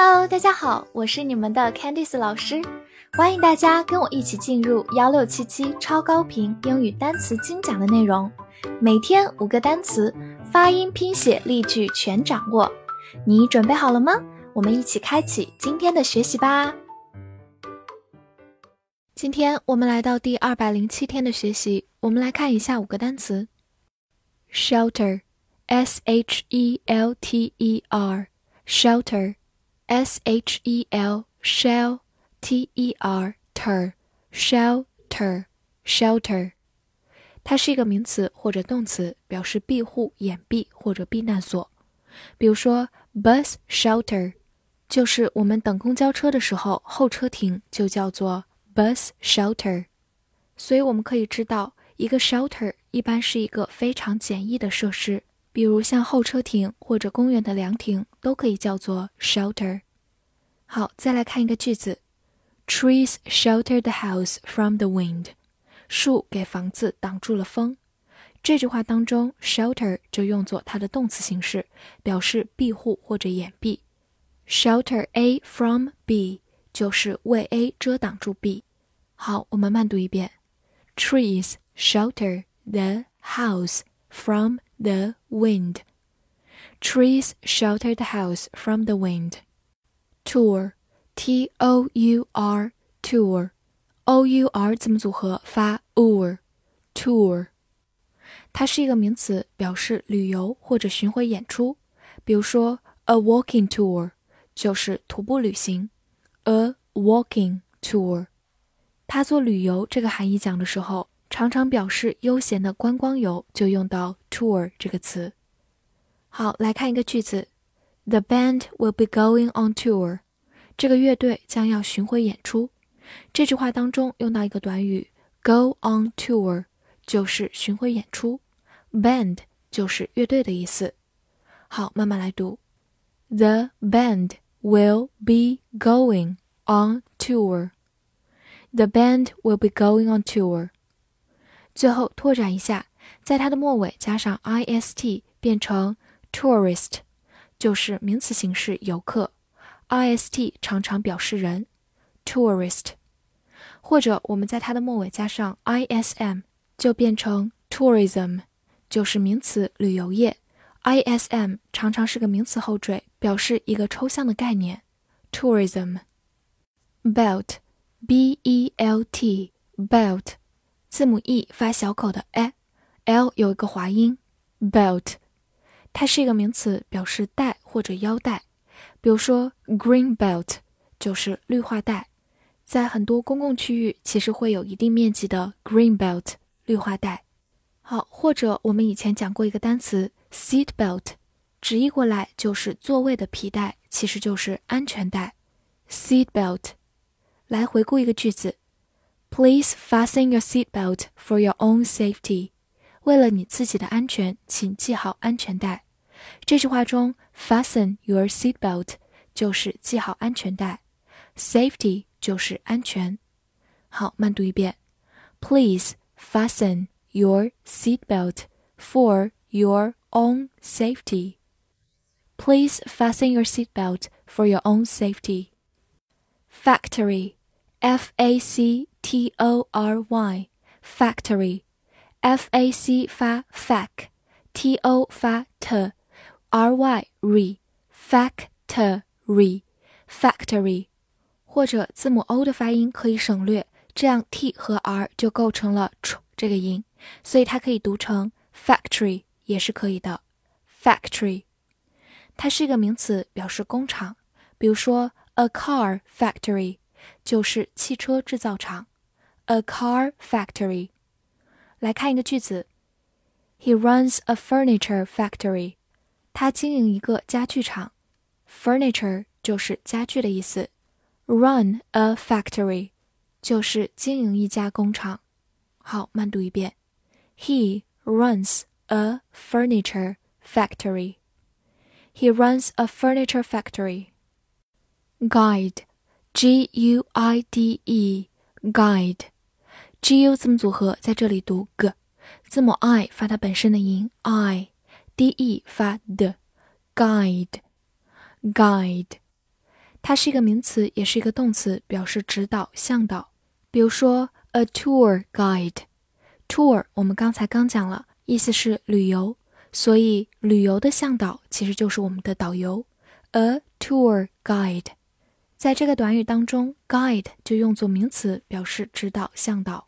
Hello，大家好，我是你们的 Candice 老师，欢迎大家跟我一起进入幺六七七超高频英语单词精讲的内容，每天五个单词，发音、拼写、例句全掌握，你准备好了吗？我们一起开启今天的学习吧。今天我们来到第二百零七天的学习，我们来看一下五个单词：shelter，s h e l t e r，shelter。S H E L shell T E R ter shelter shelter，它是一个名词或者动词，表示庇护、掩蔽或者避难所。比如说，bus shelter 就是我们等公交车的时候，候车亭就叫做 bus shelter。所以我们可以知道，一个 shelter 一般是一个非常简易的设施。比如像候车亭或者公园的凉亭都可以叫做 shelter。好，再来看一个句子：Trees shelter the house from the wind。树给房子挡住了风。这句话当中，shelter 就用作它的动词形式，表示庇护或者掩蔽。Shelter A from B 就是为 A 遮挡住 B。好，我们慢读一遍：Trees shelter the house from the wind. Trees shelter the house from the wind. Tour, T O U R, tour, O U R 字母组合发 ur, tour。它是一个名词，表示旅游或者巡回演出。比如说，a walking tour 就是徒步旅行，a walking tour。它做旅游这个含义讲的时候。 常常表示悠闲的观光游，就用到 tour 这个词。好，来看一个句子：The band will be going on tour。这个乐队将要巡回演出。这句话当中用到一个短语 go on tour，就是巡回演出。band 就是乐队的意思。好，慢慢来读：The band will be going on tour。The band will be going on tour。最后拓展一下，在它的末尾加上 i s t 变成 tourist，就是名词形式游客。i s t 常常表示人，tourist。或者我们在它的末尾加上 i s m，就变成 tourism，就是名词旅游业。i s m 常常是个名词后缀，表示一个抽象的概念。tourism。belt，b e l t，belt。字母 e 发小口的 a，l 有一个滑音，belt，它是一个名词，表示带或者腰带。比如说 green belt 就是绿化带，在很多公共区域其实会有一定面积的 green belt 绿化带。好，或者我们以前讲过一个单词 seat belt，直译过来就是座位的皮带，其实就是安全带，seat belt。来回顾一个句子。Please fasten your seatbelt for your own safety。为了你自己的安全，请系好安全带。这句话中，fasten your seatbelt 就是系好安全带，safety 就是安全。好，慢读一遍。Please fasten your seatbelt for your own safety. Please fasten your seatbelt for your own safety. Factory, F A C T O R Y factory，F A C 发 fac，T O 发 t，R Y re factory factory，或者字母 O 的发音可以省略，这样 T 和 R 就构成了 ch 这个音，所以它可以读成 factory 也是可以的。factory，它是一个名词，表示工厂。比如说 a car factory 就是汽车制造厂。 a car factory。来看一个句子：He runs a furniture factory。他经营一个家具厂。Furniture 就是家具的意思。Run a factory 就是经营一家工厂。好，慢读一遍：He runs a furniture factory. He runs a furniture factory. Guide, G U I D E, guide. G U 字母组合在这里读 g，字母 i 发它本身的音 i，d e 发的，guide，guide，它是一个名词，也是一个动词，表示指导、向导。比如说，a tour guide，tour 我们刚才刚讲了，意思是旅游，所以旅游的向导其实就是我们的导游。a tour guide，在这个短语当中，guide 就用作名词，表示指导、向导。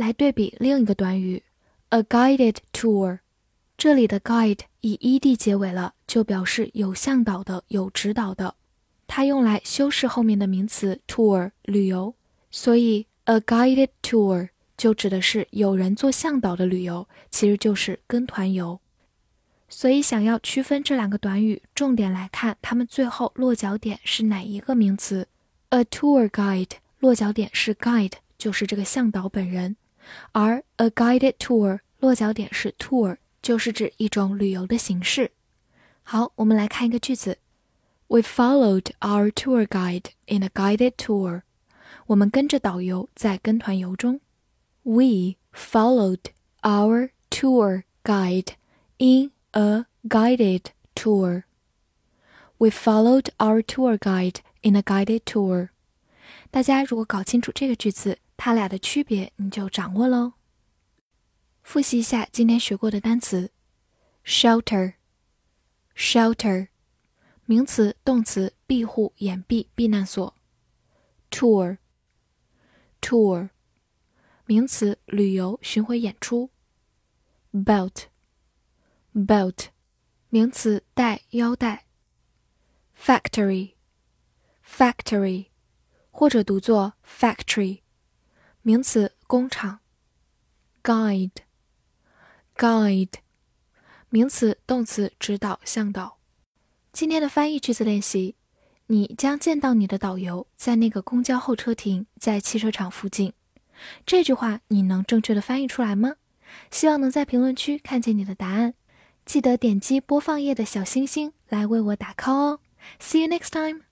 来对比另一个短语，a guided tour，这里的 guide 以 ed 结尾了，就表示有向导的、有指导的。它用来修饰后面的名词 tour 旅游，所以 a guided tour 就指的是有人做向导的旅游，其实就是跟团游。所以想要区分这两个短语，重点来看它们最后落脚点是哪一个名词。a tour guide 落脚点是 guide，就是这个向导本人，而 a guided tour 落脚点是 tour，就是指一种旅游的形式。好，我们来看一个句子。We followed our tour guide in a guided tour. 我们跟着导游在跟团游中。We followed our tour guide in a guided tour. We followed our tour guide in a guided tour. 大家如果搞清楚这个句子， 它俩的区别你就掌握喽。复习一下今天学过的单词：shelter，shelter。名词、动词，庇护、掩蔽、避难所。tour，tour，名词，旅游、巡回演出。belt，belt，名词，带、腰带。factory，factory，或者读作 factory，名词，工厂。guide，guide，名词、动词，指导、向导。今天的翻译句子练习：你将见到你的导游在那个公交候车亭，在汽车厂附近。这句话你能正确的翻译出来吗？希望能在评论区看见你的答案。记得点击播放页的小星星来为我打 call 哦。See you next time.